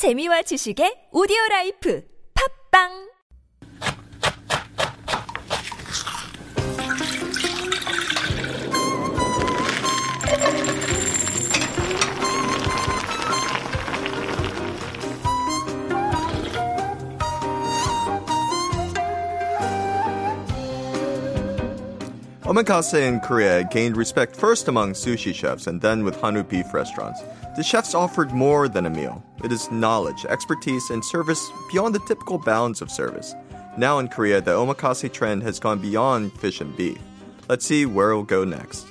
재미와 지식의 오디오 라이프. 팝빵 Omakase in Korea gained respect first among sushi chefs and then with Hanwoo beef restaurants. The chefs offered more than a meal. It is knowledge, expertise, and service beyond the typical bounds of service. Now in Korea, the omakase trend has gone beyond fish and beef. Let's see where it'll go next.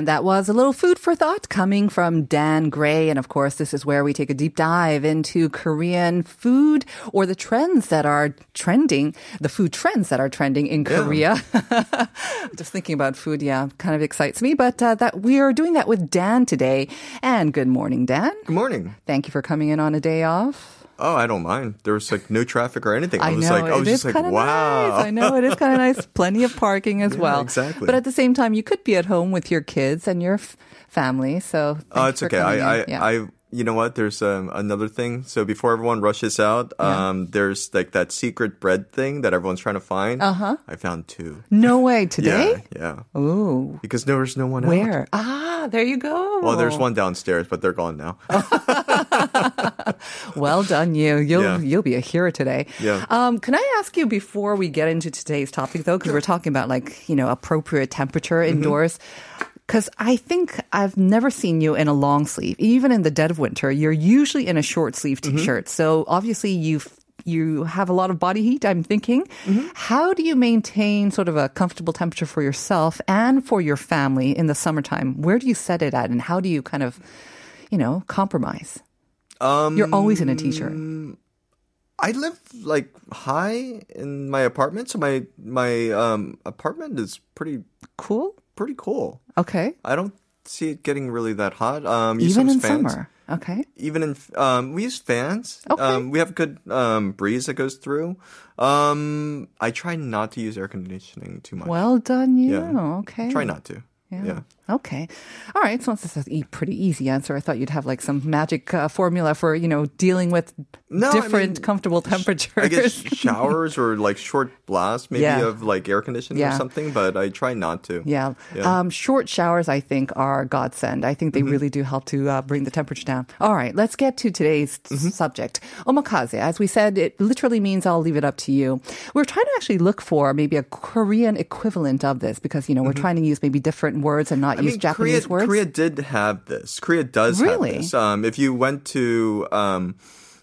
And that was a little food for thought coming from Dan Gray. And of course, this is where we take a deep dive into Korean food or the trends that are trending, the food trends that are trending in Korea. Just thinking about food, yeah, kind of excites me. But uh, that we are doing that with Dan today. And good morning, Dan. Good morning. Thank you for coming in on a day off. Oh, I don't mind. There was like no traffic or anything. I, I was know. like, I was it just like, wow. Nice. I know it is kind of nice. Plenty of parking as Yeah, well. exactly. But at the same time, you could be at home with your kids and your f- family. So Oh, thanks it's okay. I, I. Yeah. I, you know what? There's um, another thing. So before everyone rushes out, um, there's like that secret bread thing that everyone's trying to find. Uh huh. I found two. no way today. Yeah, yeah. Ooh, Because there was no one out. where? Ah, there you go. Well, there's one downstairs, but they're gone now. Well done, you. You'll Yeah. you'll be a hero today. Yeah. Um, can I ask you before we get into today's topic though, because we're talking about like you know appropriate temperature Mm-hmm. indoors. Because I think I've never seen you in a long sleeve, even in the dead of winter. You're usually in a short sleeve Mm-hmm. t-shirt, so obviously you you have a lot of body heat. I'm thinking, how do you maintain sort of a comfortable temperature for yourself and for your family in the summertime? Where do you set it at, and how do you kind of, you know, compromise? Um, You're always in a t-shirt. I live like high in my apartment, so my my um apartment is pretty Cool. pretty cool. Okay. I don't see it getting really that hot. Um, use Even in fans. summer. Okay. even in um we use fans Okay. um we have good um breeze that goes through um i try not to use air conditioning too much Well done, you. Yeah. Okay. try not to Yeah. yeah, Okay. All right. So this is a pretty easy answer. I thought you'd have like some magic uh, formula for you know dealing with No, I different mean, comfortable temperatures. i guess showers or like short blasts maybe Yeah. of like air conditioning Yeah. or something but i try not to Yeah. Um, short showers, I think, are godsend. I think they Mm-hmm. really do help to uh, bring the temperature down. All right, let's get to today's Mm-hmm. subject. Omakase, as we said, it literally means I'll leave it up to you. We're trying to actually look for maybe a Korean equivalent of this because, you know, we're trying to use maybe different words and not Mm-hmm. I use mean, Japanese Korea, words. Korea did have this. Korea does Really? have this. Um, if you went to um,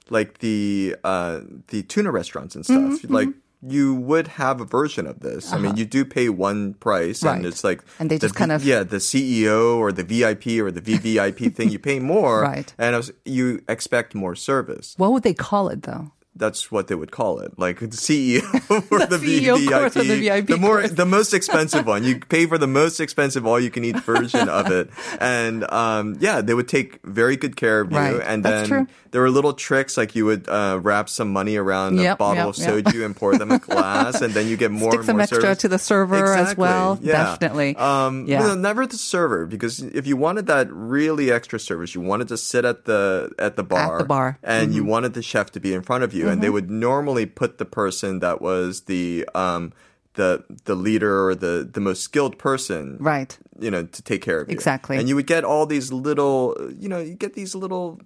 like the uh, the tuna restaurants and stuff, Mm-hmm, like you would have a version of this. I mean, you do pay one price, Uh-huh. Right. and it's like And they the just kind of- yeah the CEO or the VIP or the VVIP thing. You pay more, Right. And was, you expect more service. what would they call it though? That's what they would call it, like the CEO or the, CEO VIP. course or the VIP more, course. the most expensive one. You pay for the most expensive all-you-can-eat version of it, and um, yeah, they would take very good care of you. Right. And That's then true. there were little tricks like you would uh, wrap some money around Yep, a bottle yep, of yep. soju and pour them in glass, and then you get more Stick and some more extra service. to the server as well. yeah. Definitely. Um, Yeah. no, never the server because if you wanted that really extra service, you wanted to sit at the at the bar, the bar. Mm-hmm. and you wanted the chef to be in front of you, and they would normally put the person that was the um the the leader or the the most skilled person, Right. You know, to take care of you Exactly. and you would get all these little, you know, you get these little.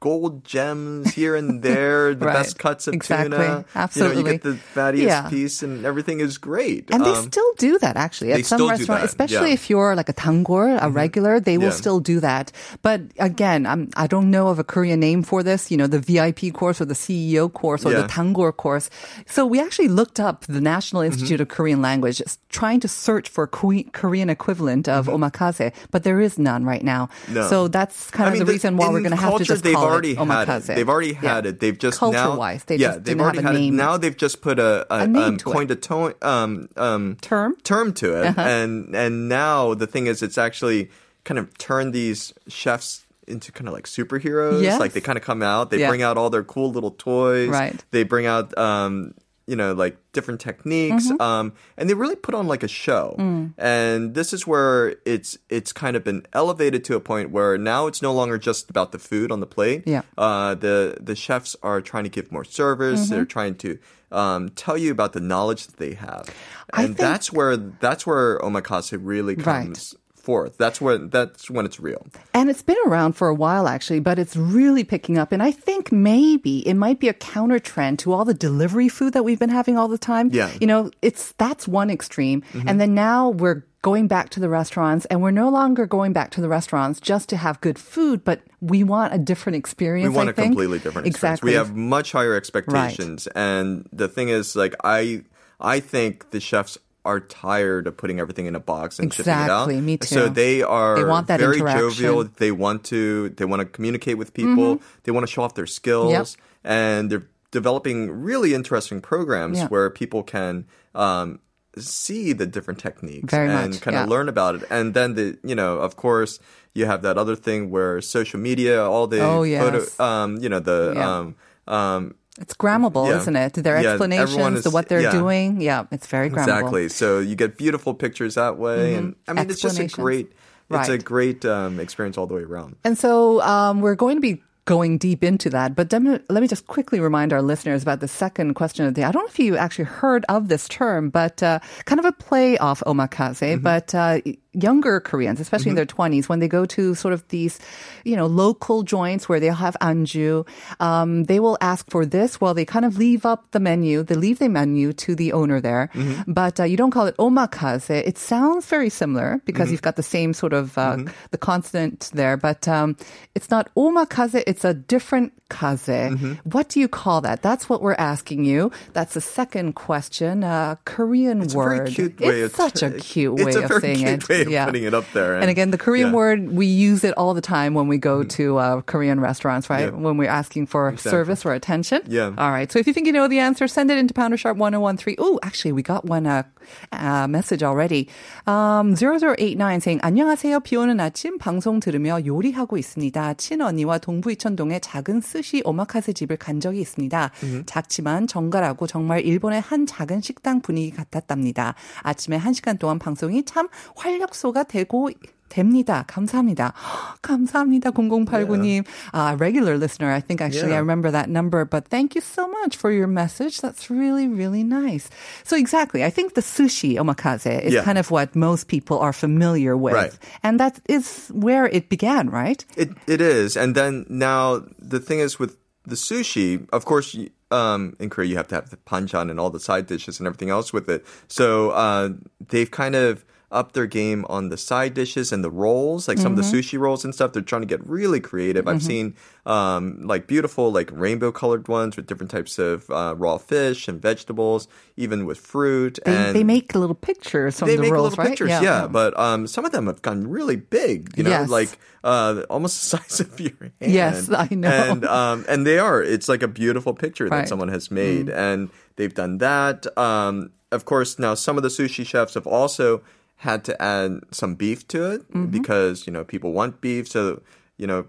Gold gems here and there, the Right. best cuts of Exactly. tuna. You know, Absolutely. you get the fattiest Yeah. piece, and everything is great. And they Um, still do that actually they at some restaurants, especially yeah. if Mm-hmm. you're like a dangol, a regular, they will Yeah. still do that. But again, I'm, I don't know of a Korean name for this, you know, the VIP course or the CEO course or the dangol course. So we actually looked up the National Mm-hmm. Institute of Korean Language, trying to search for Kore- Korean equivalent of omakase, but there is none right now. Mm-hmm. No. So that's kind of the, reason why we're going to have to just they've call already had omakase. it. They've already had Yeah. it. They've just now, Culture-wise, they yeah, they've already have a had name. it. Now they've just put a, a, A um, coined a to- um, um, Term? Uh-huh. term to it, and and now the thing is, it's actually kind of turned these chefs into kind of like superheroes. Yes. Like they kind of come out, they Yeah. bring out all their cool little toys. Right. They bring out. Um, you know, like different techniques. Mm-hmm. Um, and they really put on like a show. Mm. And this is where it's it's kind of been elevated to a point where now it's no longer just about the food on the plate. Yeah. Uh, the the chefs are trying to give more service. Mm-hmm. They're trying to um, tell you about the knowledge that they have, I and think- that's where that's where omakase really Right. comes forth. That's when that's when it's real. And it's been around for a while, actually, but it's really picking up. And I think maybe it might be a counter trend to all the delivery food that we've been having all the time. Yeah. Mm-hmm. You know, it's that's one extreme. And then now we're going back to the restaurants and we're no longer going back to the restaurants just to have good food, but we want a different experience. we want I a think. completely different experience. Exactly. We have much higher expectations, and the thing is, like I, I think the chefs are tired of putting everything in a box and shipping it out. Exactly, me So they are They want that very jovial. They want to. They want to communicate with people. They want to show off their skills, Mm-hmm. Yep. and they're developing really interesting programs Yeah. where people can. Um, see the different techniques Very and much, kind of learn about it and then the you know of course you have that other thing where social media all the Oh, photo um you know the Yeah. um um It's grammable, Yeah. isn't it? Their Yeah, explanations, is- the what they're yeah. doing. Yeah, it's very grammable. exactly so you get beautiful pictures that way and i mean it's just a Mm-hmm. Great it's a great um, experience all the way around And so um, we're going to be going deep into that. But dem- let me just quickly remind our listeners about the second question of the day. I don't know if you actually heard of this term, but uh, kind of a play off omakase. But uh, younger Koreans, especially in their 20s, when they go to sort of these, you know, local joints where they'll have anju, um, they will ask for this. Well, they kind of leave up the menu. They leave the menu to the owner there. But uh, you don't call it omakase. It sounds very similar because you've got the same sort of uh, the consonant there, but um, it's not omakase. It's a different kaze. What do you call that? That's what we're asking you. That's the second question. Uh, Korean it's word. a very cute way it's of such a cute it's way a of very saying cute it. way of putting it up there And again, the Korean yeah. Mm-hmm. word we use it all the time when we go to uh, Korean restaurants, right? Yeah. When we're asking for service or attention. Yeah. All right. So if you think you know the answer, send it into Pounder Sharp 1013. Oh, actually, we got one uh, uh, message already. Um, 0089 saying, 안녕하세요. 비 오는 아침 방송 들으며 요리하고 있습니다. 친언니와 동부이천동에 작은 스시 오마카세 집을 간 적이 있습니다. 작지만 정갈하고 정말 일본의 한 작은 식당 분위기 같았답니다. 아침에 한 시간 동안 방송이 참 활력소가 되고 됩니다. 감사합니다. 감사합니다, 0089님. Yeah. Uh, regular listener, I think actually yeah. I remember that number, but thank you so much for your message. That's really, really nice. So exactly, I think the sushi omakase is yeah. kind of what most people are familiar with. Right. And that is where it began, right? It, it is. And then now the thing is with the sushi, of course, um, in Korea, you have to have the banchan and all the side dishes and everything else with it. So uh, they've kind of – upped their game on the side dishes and the rolls, like some of the sushi rolls and stuff. They're trying to get really creative. I've seen um, like beautiful, like rainbow colored ones with different types of uh, raw fish and vegetables, even with fruit. They, and they make little pictures from they the make rolls, little right? pictures, yeah. But um, some of them have gotten really big. You know, Yes. like uh, almost the size of your hand. Yes, I know. And um, and they are. It's like a beautiful picture Right. Mm. that someone has made, and they've done that. Um, of course, now some of the sushi chefs have also had to add some beef to it Mm-hmm. because you know people want beef. So you know,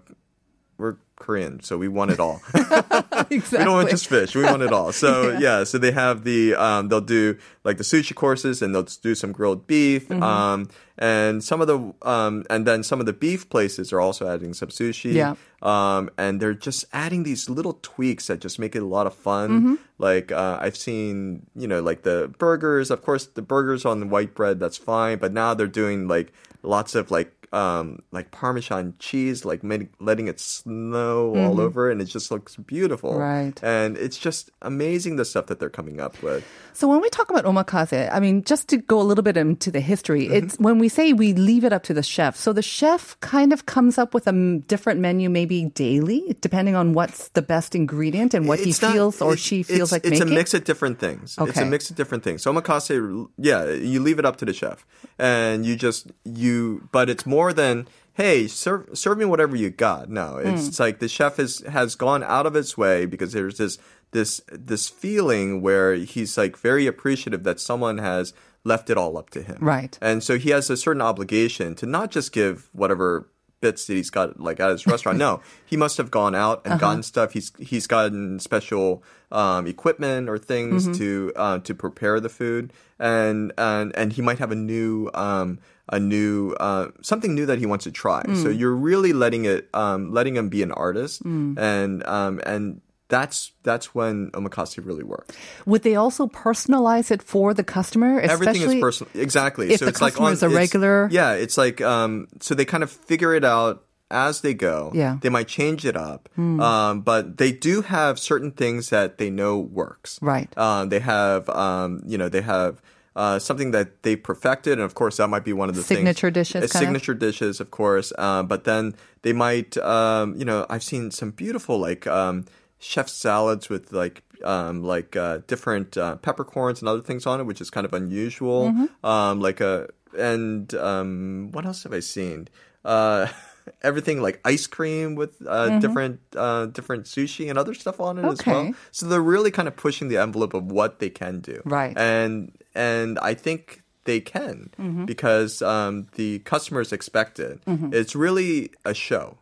we're Korean, so we want it all. exactly. We don't want just fish. We want it all. So yeah. so they have the um, they'll do like the sushi courses and they'll do some grilled beef. Mm-hmm. Um, and some of the um, and then some of the beef places are also adding some sushi. Yeah. Um, and they're just adding these little tweaks that just make it a lot of fun. Mm-hmm. Like uh, I've seen, you know, like the burgers. Of course, the burgers on the white bread that's fine. But now they're doing like lots of like um, like Parmesan cheese, like made, letting it snow all over, and it just looks beautiful. Mm-hmm. Right. And it's just amazing the stuff that they're coming up with. So when we talk about omakase, I mean, just to go a little bit into the history, Mm-hmm. it's when we say we leave it up to the chef. So the chef kind of comes up with a m- different menu, maybe daily, depending on what's the best ingredient and what he not- feels or she feels like it's making. a mix of different things. okay. It's a mix of different things. So omakase, yeah, you leave it up to the chef, and you just you. But it's more than hey, serve serve me whatever you got. No, it's, it's like the chef has has gone out of its way because there's this this this feeling where he's like very appreciative that someone has left it all up to him. Right. And so he has a certain obligation to not just give whatever bits that he's got like at his restaurant. No, he must have gone out and gotten stuff. He's he's gotten special um, equipment or things to uh, to prepare the food, and and and he might have a new. Um, a new uh, something new that he wants to try. So you're really letting it um, letting him be an artist, and um, and that's that's when omakase really works. Would they also personalize it for the customer? Everything is personal. Exactly. if so the it's like customer on, is a regular- Yeah, it's like um. So they kind of figure it out as they go. Yeah. They might change it up. Um, but they do have certain things that they know works. Right. Um, they have um, you know, they have. Uh, something that they perfected, and of course that might be one of the Signature things, dishes, Uh, kind of? signature dishes, of course. Uh, but then they might, um, you know, I've seen some beautiful like um, chef salads with like um, like uh, different uh, peppercorns and other things on it, which is kind of unusual. Mm-hmm. Um, like a and um, what else have I seen? Everything like ice cream with uh, different uh, different sushi and other stuff on it as well. Mm-hmm. So they're really kind of pushing the envelope of what they can do. Right. And and I think they can Mm-hmm. because um, the customers expect it. Mm-hmm. It's really a show,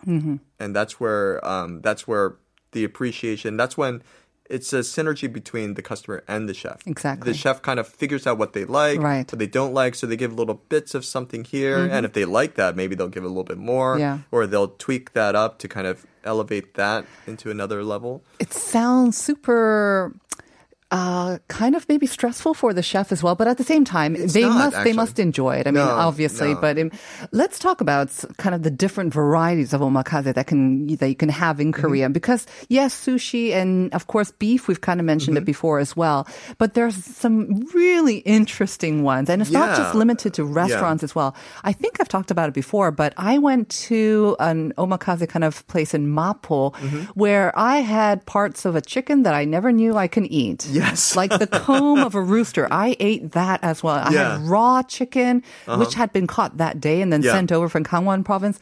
and that's where um, that's where the appreciation. That's when it's a synergy between the customer and the chef. Exactly. The chef kind of figures out what they like, Right. Mm-hmm. what they don't like, so they give little bits of something here, and if they like that, maybe they'll give a little bit more, Yeah. or they'll tweak that up to kind of elevate that into another level. it sounds super uh, kind of maybe stressful for the chef as well, but at the same time, they not, must they must enjoy it. I mean, No, obviously, no. but um, let's talk about kind of the different varieties of omakase that can that you can have in Mm-hmm. Korea. Because yes, sushi and of course beef, we've kind of mentioned Mm-hmm. it before as well. But there's some really interesting ones, and it's not just limited to restaurants as well. I think I've talked about it before, but I went to an omakase kind of place in Mapo Mm-hmm. where I had parts of a chicken that I never knew I can eat. Yes. like the comb of a rooster. I ate that as well. I Yeah. Uh-huh. had raw chicken, which had been caught that day and then Yeah. sent over from Gangwon province.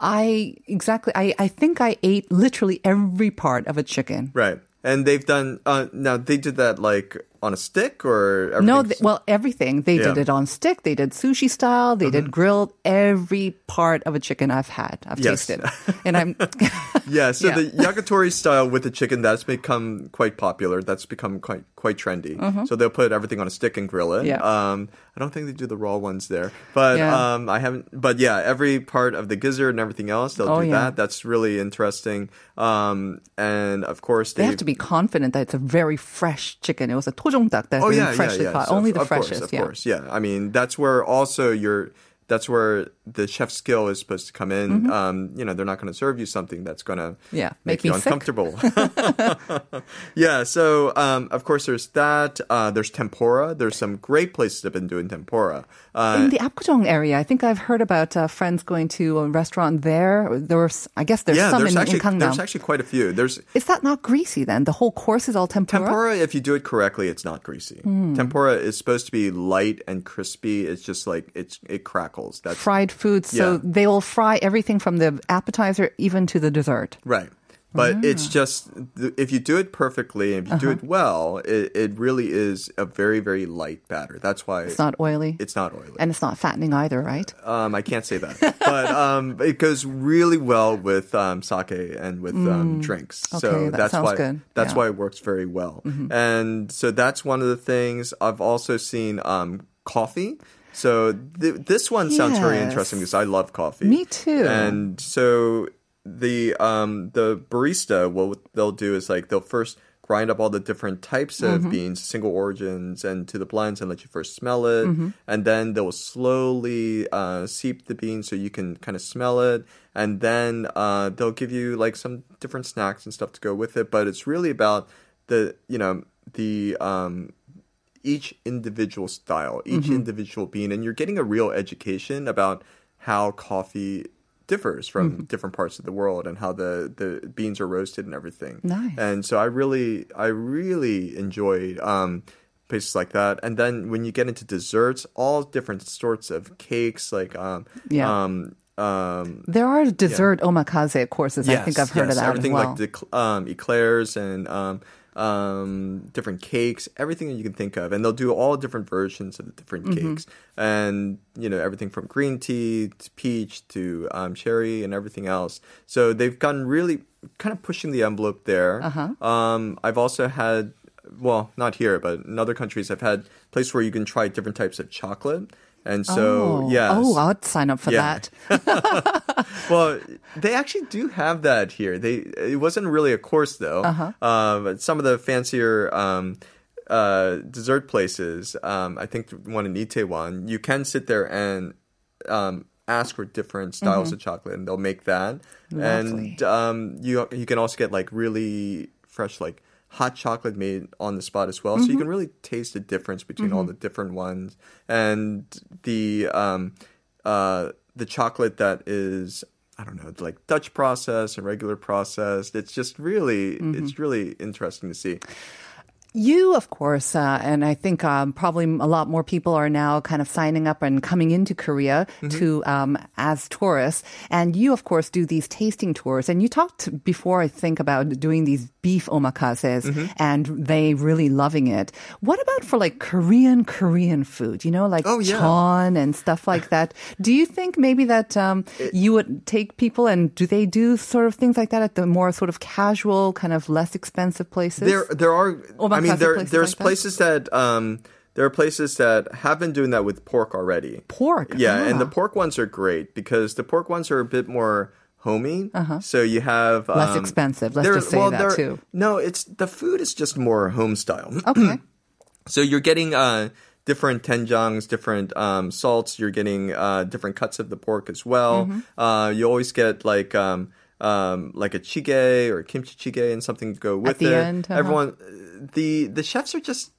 I exactly. I, I think I ate literally every part of a chicken. Right. And they've done uh, now. They did that like on a stick or everything? No, th- well, everything. They did Yeah. Uh-huh. it on stick. They did sushi style. They did grilled. Every part of a chicken I've had, I've Yes. tasted, and I'm. yeah. So Yeah. the yakitori style with the chicken that's become quite popular. That's become quite quite trendy. So they'll put everything on a stick and grill it. Mm-hmm. Yeah. Um, I don't think they do the raw ones there, but Yeah. um, I haven't. But yeah, every part of the gizzard and everything else, they'll Oh, do yeah. that. That's really interesting. Um, and of course They have to be confident that it's a very fresh chicken. It was a tojongdak that's Oh been yeah, freshly yeah, yeah. caught. So, Only of- the of freshest. Course, of yeah. course, yeah. I mean, that's where also your that's where the chef's skill is supposed to come in. Um, you know, they're not going to serve you something that's going to Mm-hmm. Yeah, make, make you uncomfortable. yeah. So um, of course, there's that. Uh, there's tempura. There's some great places that have been doing tempura. Uh, In the Apgujeong area, I think I've heard about uh, friends going to a restaurant there. There was, I guess, there's yeah, some there's in, actually in Gangnam. there's actually quite a few. There's Is that not greasy then? The whole course is all tempura. Tempura, if you do it correctly, it's not greasy. Hmm. Tempura is supposed to be light and crispy. It's just like it's it crackles. That's Fried foods, so Yeah. they will fry everything from the appetizer even to the dessert. right. But Ah. it's just if you do it perfectly and if you do Uh-huh. it well, it, it really is a very very light batter. That's why It's not oily. it's not oily. and it's not fattening either, right? Um, I can't say that, but um, it goes really well with um, sake and with um, drinks. Mm. Okay, so that that's why good. that's Yeah. Mm-hmm. why it works very well. And so that's one of the things. I've also seen um, coffee. So th- this one sounds very interesting because I love coffee. Me too. And so the um, the barista, what they'll do is like they'll first grind up all the different types of Mm-hmm. beans, single origins, and to the blends, and let you first smell it, Mm-hmm. and then they'll slowly uh, seep the beans so you can kind of smell it, and then uh, they'll give you like some different snacks and stuff to go with it. But it's really about the you know the um, each individual style, each Mm-hmm. individual bean, and you're getting a real education about how coffee differs from Mm-hmm. different parts of the world and how the, the beans are roasted and everything. Nice. And so I really, I really enjoyed um, places like that. And then when you get into desserts, all different sorts of cakes, like um, Yeah. um, um, There are dessert omakase courses. I think I've heard yes, of that Everything as well. like the um, eclairs and um, um, different cakes, everything that you can think of, and they'll do all different versions of the different cakes, and you know everything from green tea to peach to um, cherry and everything else. So they've gotten really kind of pushing the envelope there. Um, I've also had, well, not here, but in other countries, I've had places where you can try different types of chocolate. And so, oh. yeah. Oh, I'd sign up for Yeah. that. well, they actually do have that here. They it wasn't really a course though. Uh-huh. but some of the fancier um, uh, dessert places, um, I think one in Itaewon, you can sit there and um, ask for different styles of chocolate, and they'll make that. Lovely. And um, you you can also get like really fresh like hot chocolate made on the spot as well so you can really taste the difference between all the different ones and the um uh the chocolate that is I don't know, like Dutch process and regular processed. It's just really, it's really interesting to see. You, of course, uh, and I think um, probably a lot more people are now kind of signing up and coming into Korea to um, as tourists. And you, of course, do these tasting tours. And you talked before, I think, about doing these beef omakases, and they really loving it. What about for like Korean Korean food? You know, like Oh, yeah. chon and stuff like that. do you think maybe that um, you would take people and do they do sort of things like that at the more sort of casual, kind of less expensive places? There, there are. Mean, there, places there's like places that, um, there are places that have been doing that with pork already. Pork, yeah, and the ah. pork ones are great because the pork ones are a bit more homey. So you have Uh-huh. Less um, expensive. Let's just say well, that too. No, it's the food is just more home style. Okay. So you're getting uh, different doenjangs, different um, salts. You're getting uh, different cuts of the pork as well. Mm-hmm. Uh, you always get like um, um, like a jjigae or kimchi jjigae and something to go with it. end, uh-huh. Everyone, the the chefs are just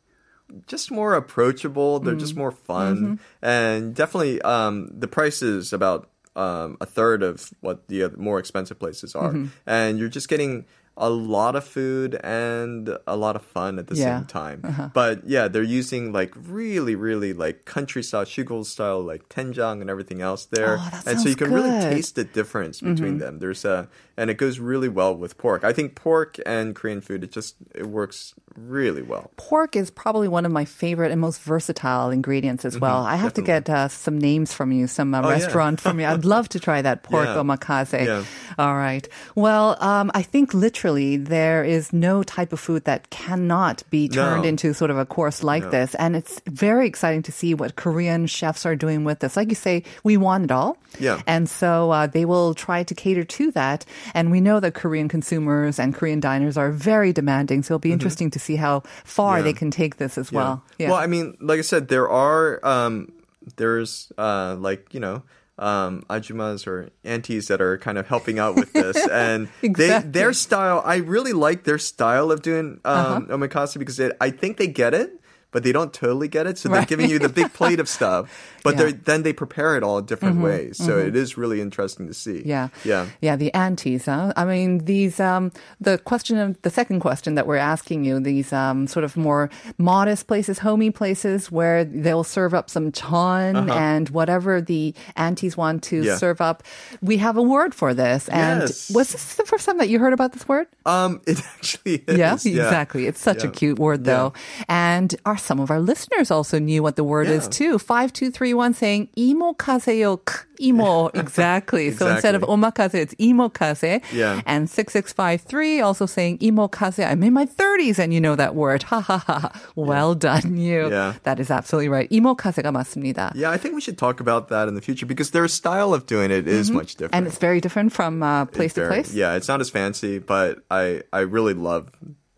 just more approachable. They're Mm-hmm. just more fun, and definitely um, the price is about um, a third of what the more expensive places are, Mm-hmm. and you're just getting a lot of food and a lot of fun at the Yeah. Uh-huh. same time. But yeah, they're using like really, really like country style, shugul style, like doenjang and everything else there, Oh, and so you can really good. Mm-hmm. taste the difference between them. There's a and it goes really well with pork. I think pork and Korean food it just it works really well. Pork is probably one of my favorite and most versatile ingredients as well. I have to get uh, some names from you, some uh, Mm-hmm. Oh, yeah. restaurant from you. I'd love to try that pork Yeah. omakase. Yeah. All right. Well, um, I think literally there is no type of food that cannot be turned No. into sort of a course like this. And it's very exciting to see what Korean chefs are doing with this. Like you say, we want it all. Yeah. And so uh, they will try to cater to that. And we know that Korean consumers and Korean diners are very demanding. So it'll be interesting to see how far Mm-hmm. Yeah. they can take this as well. Yeah. Well, I mean, like I said, there are um, there's uh, like you know. Um, ajumas or aunties that are kind of helping out with this, and Exactly. they their style. I really like their style of doing Uh-huh. um, omakase because it, I think they get it, but they don't totally get it. So they're giving you the big plate of stuff, but Yeah. then they prepare it all different ways. So it is really interesting to see. Mm-hmm. Yeah. yeah. Yeah, the antes, huh? I mean, these, um, the question of, the second question that we're asking you, these, um, sort of more modest places, homey places where they'll serve up some chon and whatever the aunties want to Uh-huh. Yeah. serve up. We have a word for this. And Yes. was this the first time that you heard about this word? Um, it actually is. Yeah, exactly. It's such a cute word, though. And our some of our listeners also knew what the word is Yeah. too. Five two three one saying imo kaseo k imo exactly. So instead of Exactly. omakase, it's imo kase. Yeah. And six six five three also saying imo kase. I'm in my thirties and you know that word. Ha ha ha. Well done, you. Yeah. That is absolutely right. imo kase가 맞습니다. Yeah, I think we should talk about that in the future because their style of doing it is much different. Mm-hmm. And it's very different from uh, place It's to very- place. Yeah, it's not as fancy, but I I really love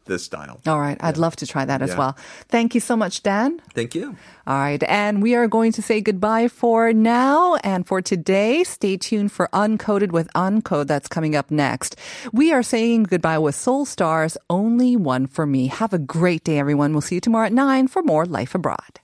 this style. All right. I'd love to try that as Yeah. well. Thank you so much, Dan. Thank you. All right. And we are going to say goodbye for now and for today. Stay tuned for Uncoded with Uncode that's coming up next. We are saying goodbye with Soul Stars, Only One for Me. Have a great day, everyone. We'll see you tomorrow at 9 for more Life Abroad.